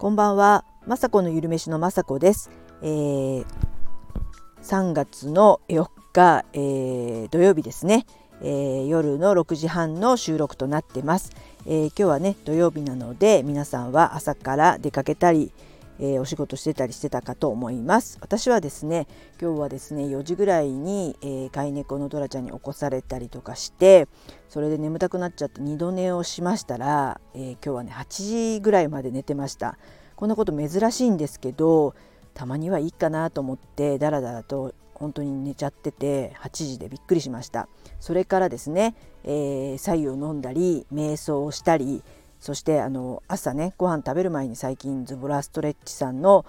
こんばんは、まさこのゆるめしのまさこです。えー、3月の4日、えー、土曜日ですね、えー、夜の6時半の収録となってます、え今日はね土曜日なので皆さんは朝から出かけたり、えお仕事してたりしてたかと思います。私はですね今日はですね4時ぐらいに、え飼い猫のドラちゃんに起こされたりとかしてそれで眠たくなっちゃって二度寝をしましたら、え今日はね8時ぐらいまで寝てました。こんなこと珍しいんですけどたまにはいいかなと思ってだらだらと本当に寝ちゃってて8時でびっくりしました。それからですね、えー、白湯を飲んだり瞑想をしたりそしてあの朝ねご飯食べる前に最近ズボラストレッチさんの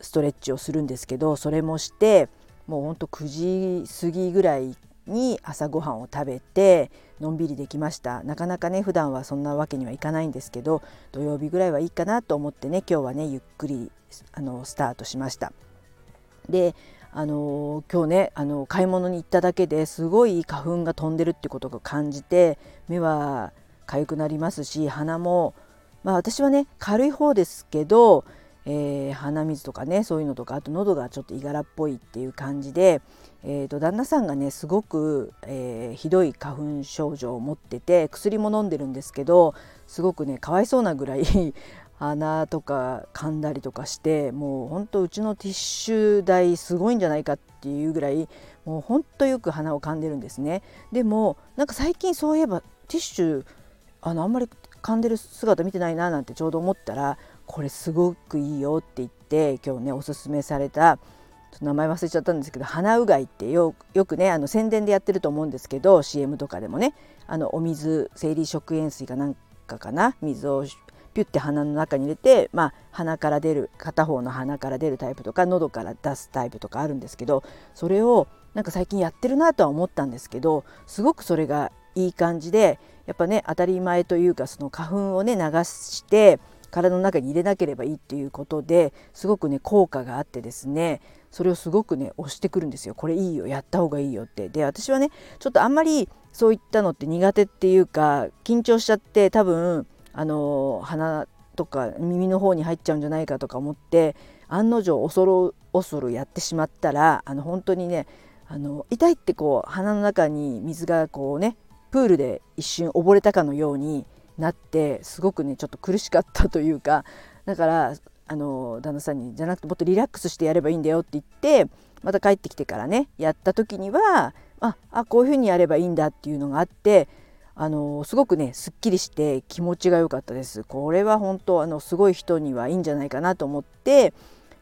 ストレッチをするんですけどそれもしてもうほんと9時過ぎぐらいに朝ごはんを食べてのんびりできました。なかなかね普段はそんなわけにはいかないんですけど土曜日ぐらいはいいかなと思ってね今日はねゆっくりあのスタートしました。であの今日ねあの買い物に行っただけですごい花粉が飛んでるってことを感じて目は痒くなりますし鼻もまあ私はね軽い方ですけどえー、鼻水とかねそういうのとかあと喉がちょっといがらっぽいっていう感じで、えーと、旦那さんがねすごく、えー、ひどい花粉症状を持ってて薬も飲んでるんですけどすごくねかわいそうなぐらい 鼻とか噛んだりとかしてもうほんとうちのティッシュ代すごいんじゃないかっていうぐらいもうほんとよく鼻を噛んでるんですね。でもなんか最近そういえばティッシュあのあんまり噛んでる姿見てないななんてちょうど思ったらこれすごくいいよって言って今日ねおすすめされた名前忘れちゃったんですけど鼻うがいってよくねあの宣伝でやってると思うんですけど CM とかでもねあのお水生理食塩水かなんかかな水をピュッて鼻の中に入れて、まあ、鼻から出る片方の鼻から出るタイプとか喉から出すタイプとかあるんですけどそれをなんか最近やってるなとは思ったんですけどすごくそれがいい感じでやっぱね当たり前というかその花粉をね流して体の中に入れなければいいっていうことですごくね効果があってですねそれをすごくね押してくるんですよ。これいいよやった方がいいよって。で私はねちょっとあんまりそういったのって苦手っていうか緊張しちゃって多分あの鼻とか耳の方に入っちゃうんじゃないかとか思って案の定恐る恐るやってしまったらあの本当にねあの痛いってこう鼻の中に水がこうねプールで一瞬溺れたかのようになってすごくねちょっと苦しかったというかだからあの旦那さんにじゃなくてもっとリラックスしてやればいいんだよって言ってまた帰ってきてからねやった時にはああこういうふうにやればいいんだっていうのがあってあのすごくねすっきりして気持ちが良かったです。これは本当あのすごい人にはいいんじゃないかなと思って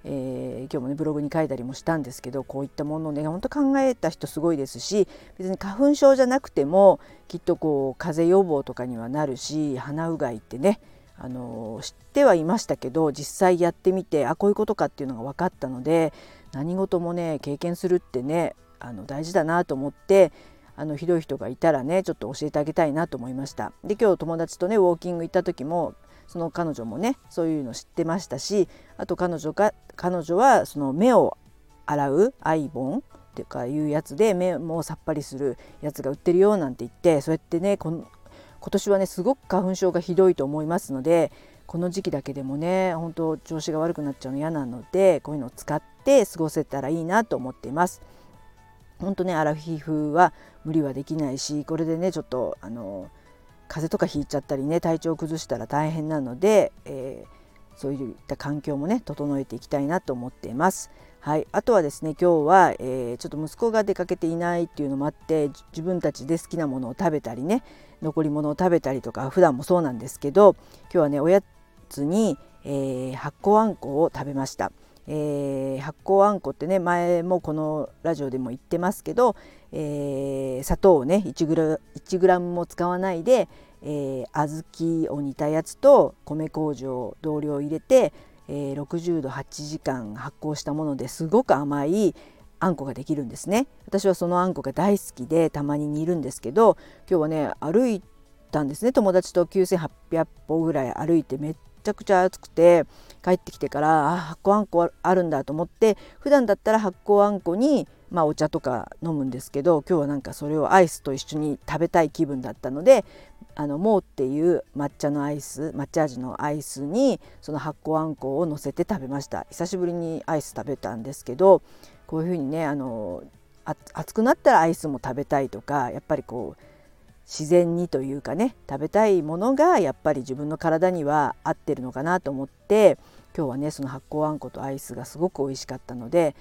えー、今日もねブログに書いたりもしたんですけどこういったものをねほんと考えた人すごいですし別に花粉症じゃなくてもきっとこう風邪予防とかにはなるし鼻うがいってねあの知ってはいましたけど実際やってみてあこういうことかっていうのが分かったので何事もね経験するってねあの大事だなと思ってあのひどい人がいたらねちょっと教えてあげたいなと思いました。で今日友達とねウォーキング行った時もその彼女もねそういうの知ってましたしあと彼女が彼女はその目を洗うアイボンっていうかいうやつで目もさっぱりするやつが売ってるよなんて言ってそうやってねこ今年はねすごく花粉症がひどいと思いますのでこの時期だけでもね本当調子が悪くなっちゃうの嫌なのでこういうのを使って過ごせたらいいなと思っています。本当ねアラフィフは無理はできないしこれでねちょっとあの風邪とかひいちゃったりね体調を崩したら大変なので、えー、そういった環境もね整えていきたいなと思っています。はい、あとはですね今日は、えー、ちょっと息子が出かけていないっていうのもあって自分たちで好きなものを食べたりね残り物を食べたりとか普段もそうなんですけど今日はねおやつに、えー、発酵あんこを食べました。えー、発酵あんこってね前もこのラジオでも言ってますけど、えー、砂糖をね 1, グラ1グラムも使わないで、えー、小豆を煮たやつと米麹を同量入れて、えー、60度8時間発酵したものですごく甘いあんこができるんですね。私はそのあんこが大好きでたまに煮るんですけど今日はね歩いたんですね。友達と9800歩ぐらい歩いてめっちゃくちゃ暑くて帰ってきてからあ発酵あんこあるんだと思って普段だったら発酵あんこにまあ、お茶とか飲むんですけど今日はなんかそれをアイスと一緒に食べたい気分だったのであのモーっていう抹茶のアイス抹茶味のアイスにその発酵あんこを乗せて食べました。久しぶりにアイス食べたんですけどこういうふうにねあの暑くなったらアイスも食べたいとかやっぱりこう自然にというかね食べたいものがやっぱり自分の体には合ってるのかなと思って今日はねその発酵あんことアイスがすごく美味しかったので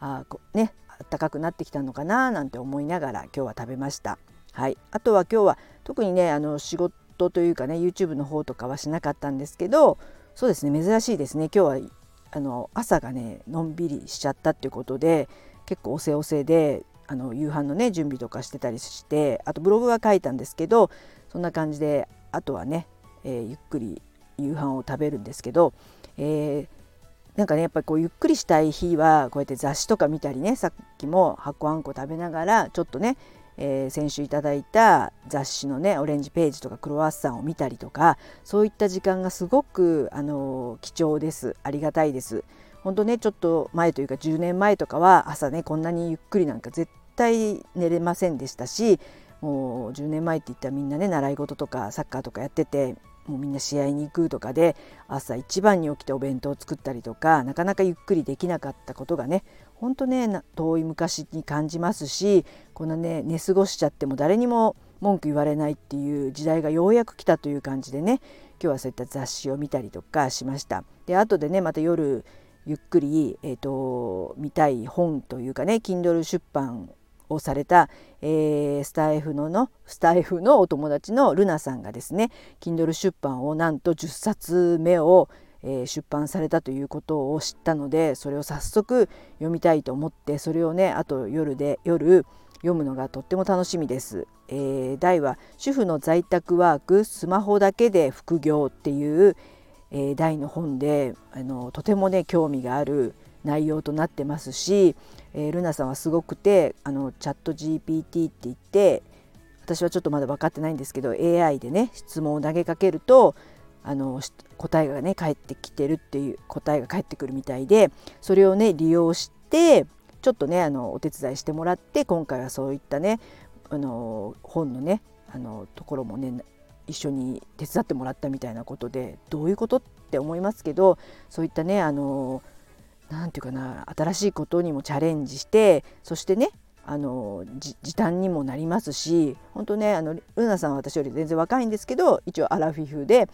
あね暖かくなってきたのかななんて思いながら今日は食べました。はい、あとは今日は特にねあの仕事というかね YouTube の方とかはしなかったんですけどそうですね珍しいですね今日はあの朝がねのんびりしちゃったっていうことで結構おせおせであの夕飯のね準備とかしてたりしてあとブログは書いたんですけどそんな感じであとはね、えー、ゆっくり夕飯を食べるんですけど、えー、なんかねやっぱりこうゆっくりしたい日はこうやって雑誌とか見たりねさっきも発酵あんこ食べながらちょっとね、えー、先週いただいた雑誌のねオレンジページとかクロワッサンを見たりとかそういった時間がすごくあの貴重ですありがたいです。本当ねちょっと前というか10年前とかは朝ねこんなにゆっくりなんか絶対寝れませんでしたしもう10年前って言ったらみんなね習い事とかサッカーとかやっててもうみんな試合に行くとかで朝一番に起きてお弁当を作ったりとかなかなかゆっくりできなかったことがねほんとね遠い昔に感じますしこんなね寝過ごしちゃっても誰にも文句言われないっていう時代がようやく来たという感じでね今日はそういった雑誌を見たりとかしました。で後でねまた夜ゆっくり、えーと、見たい本というかね Kindle 出版をされた、えー、スタイフののスタイフのお友達のルナさんがですね Kindle 出版をなんと10冊目を、えー、出版されたということを知ったのでそれを早速読みたいと思ってそれをねあと夜で夜読むのがとっても楽しみです。えー、題は「主婦の在宅ワークスマホだけで副業」っていう、えー、題の本であのとてもね興味がある内容となってますし、えー、ルナさんはすごくてあのチャット GPT って言って私はちょっとまだ分かってないんですけど AI でね質問を投げかけるとあの答えがね返ってきてるっていう答えが返ってくるみたいでそれをね利用してちょっとねあのお手伝いしてもらって今回はそういったねあの本のねあのところもね一緒に手伝ってもらったみたいなことでどういうことって思いますけどそういったねあの何て言うかな新しいことにもチャレンジしてそしてねあの時短にもなりますし本当ねあのルナさんは私より全然若いんですけど一応アラフィフで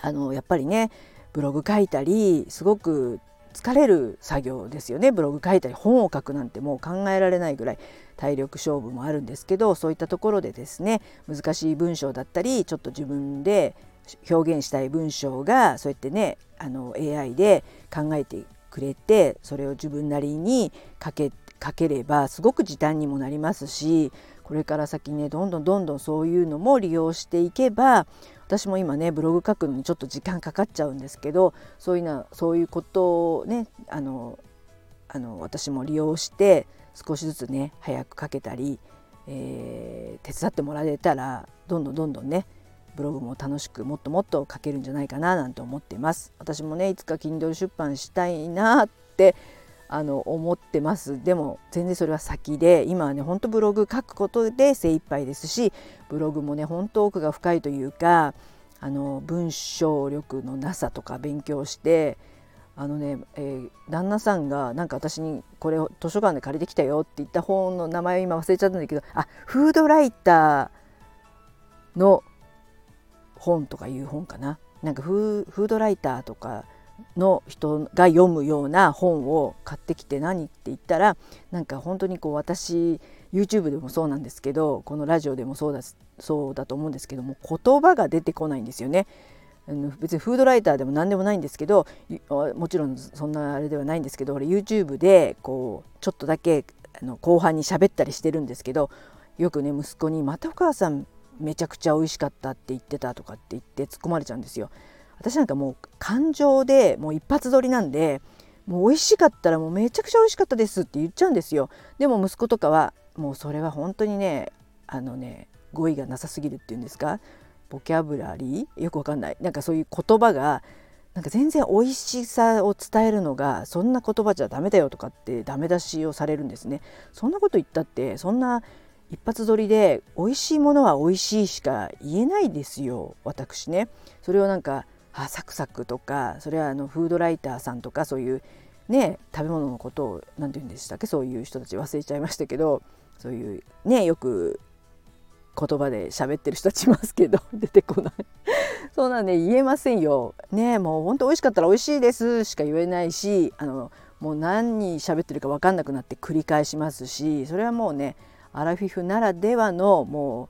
あのやっぱりねブログ書いたりすごく疲れる作業ですよね。ブログ書いたり本を書くなんてもう考えられないぐらい体力勝負もあるんですけどそういったところでですね難しい文章だったりちょっと自分で表現したい文章がそうやってねあの AI で考えてくれてそれを自分なりに書け書ければすごく時短にもなりますしこれから先ねどんどんどんどんそういうのも利用していけば私も今ねブログ書くのにちょっと時間かかっちゃうんですけどそういうなそういうことをねあのあの私も利用して少しずつね早く書けたり、えー、手伝ってもらえたらどんどんどんどんねブログも楽しくもっともっと書けるんじゃないかななんて思ってます。私もねいつか Kindle 出版したいなってあの思ってます。でも全然それは先で今はねほんとブログ書くことで精一杯ですしブログもねほんと奥が深いというかあの文章力のなさとか勉強してあのね、えー、旦那さんがなんか私にこれを図書館で借りてきたよって言った本の名前を今忘れちゃったんだけどあフードライターの本とかいう本かな。なんかフードライターとかの人が読むような本を買ってきて何って言ったらなんか本当にこう私 YouTube でもそうなんですけどこのラジオでもそうだそうだと思うんですけども言葉が出てこないんですよね。別にフードライターでも何でもないんですけどもちろんそんなあれではないんですけど YouTube でこうちょっとだけあの後半に喋ったりしてるんですけどよくね息子に「またお母さんめちゃくちゃ美味しかったって言ってたとかって言って突っ込まれちゃうんですよ。私なんかもう感情でもう一発撮りなんでもう美味しかったらもうめちゃくちゃ美味しかったですって言っちゃうんですよ。でも息子とかはもうそれは本当にねあのね語彙がなさすぎるっていうんですか？ボキャブラリー？よくわかんないなんかそういう言葉がなんか全然美味しさを伝えるのがそんな言葉じゃダメだよとかってダメ出しをされるんですね。そんなこと言ったってそんな一発撮りで美味しいものは美味しいしか言えないですよ私ね。それをなんかあサクサクとかそれはあのフードライターさんとかそういうね食べ物のことを何て言うんでしたっけそういう人たち忘れちゃいましたけどそういうねよく言葉で喋ってる人たちいますけど 出てこない。そうなんね言えませんよ。ねもうほんと美味しかったら美味しいですしか言えないしあのもう何に喋ってるか分かんなくなって繰り返しますしそれはもうねアラフィフならではのもう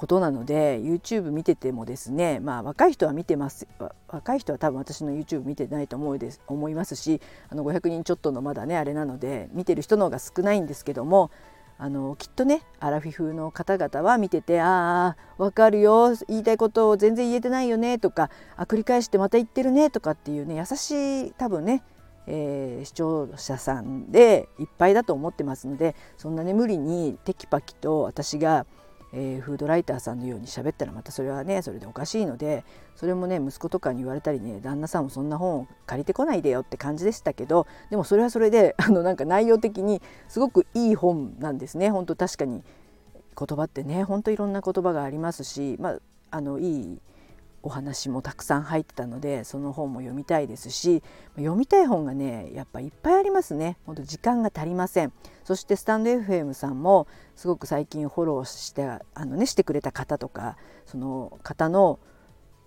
ことなので YouTube 見ててもですねまあ若い人は見てます。若い人は多分私の YouTube 見てないと思うです思いますしあの500人ちょっとのまだねあれなので見てる人の方が少ないんですけどもあのきっとねアラフィフの方々は見てて「ああ分かるよ言いたいことを全然言えてないよね」とか「あ繰り返してまた言ってるね」とかっていうね優しい多分ね、えー、視聴者さんでいっぱいだと思ってますのでそんなね無理にテキパキと私がえー、フードライターさんのように喋ったらまたそれはねそれでおかしいのでそれもね息子とかに言われたりね旦那さんもそんな本を借りてこないでよって感じでしたけどでもそれはそれで あのなんか内容的にすごくいい本なんですね。本当確かに言葉ってね本当いろんな言葉がありますし、まあ、あのいいお話もたくさん入ってたのでその本も読みたいですし読みたい本がねやっぱいっぱいありますね。本当時間が足りません。そしてスタンド FM さんもすごく最近フォローしてあの、ね、してくれた方とかその方の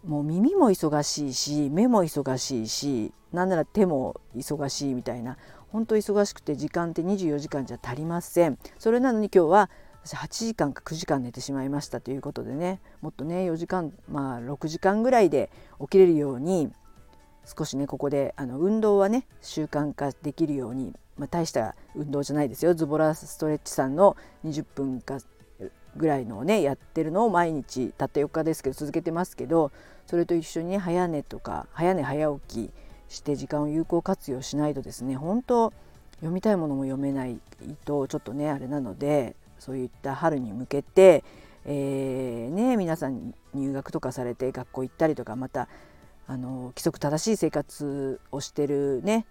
もう耳も忙しいし目も忙しいしなんなら手も忙しいみたいな本当忙しくて時間って24時間じゃ足りません。それなのに今日は私8時間か9時間寝てしまいましたということでねもっとね4時間まあ6時間ぐらいで起きれるように少しねここであの運動はね習慣化できるように、まあ、大した運動じゃないですよ。ズボラストレッチさんの20分かぐらいのをねやってるのを毎日たった4日ですけど続けてますけどそれと一緒にね早寝とか早寝早起きして時間を有効活用しないとですね本当読みたいものも読めないとちょっとねあれなのでそういった春に向けて、えー、ね、皆さん入学とかされて学校行ったりとかまたあの規則正しい生活をしてるね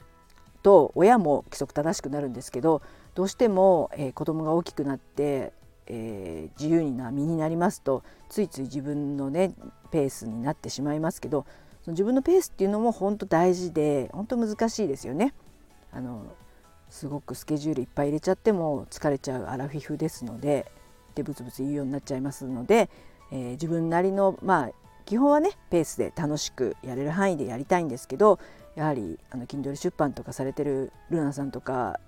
と親も規則正しくなるんですけどどうしても、えー、子供が大きくなって、えー、自由な身になりますとついつい自分のねペースになってしまいますけどその自分のペースっていうのも本当大事で本当難しいですよね。あのすごくスケジュールいっぱい入れちゃっても疲れちゃうアラフィフですのででブツブツ言うようになっちゃいますので、えー、自分なりのまあ基本はねペースで楽しくやれる範囲でやりたいんですけどやはりあの Kindle 出版とかされてるルナさんとか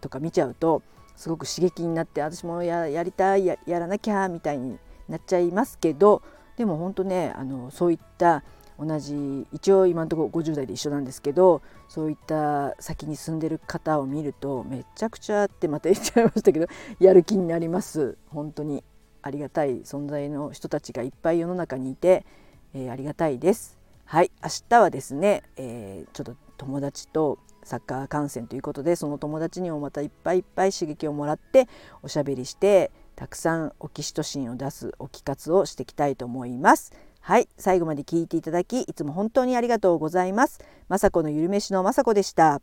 とか見ちゃうとすごく刺激になって私もやりたいやらなきゃみたいになっちゃいますけどでも本当ねあのそういった同じ一応今のところ50代で一緒なんですけどそういった先に住んでる方を見るとめちゃくちゃってまた言っちゃいましたけどやる気になります。本当に。ありがたい。存在の人たちがいっぱい世の中にいて、えー、ありがたいです。はい。明日はですね、えー、ちょっと友達とサッカー観戦ということでその友達にもまたいっぱいいっぱい刺激をもらっておしゃべりしてたくさんオキシトシンを出すオキ活をしていきたいと思います。はい、最後まで聞いていただきいつも本当にありがとうございます。雅子のゆるめしの雅子でした。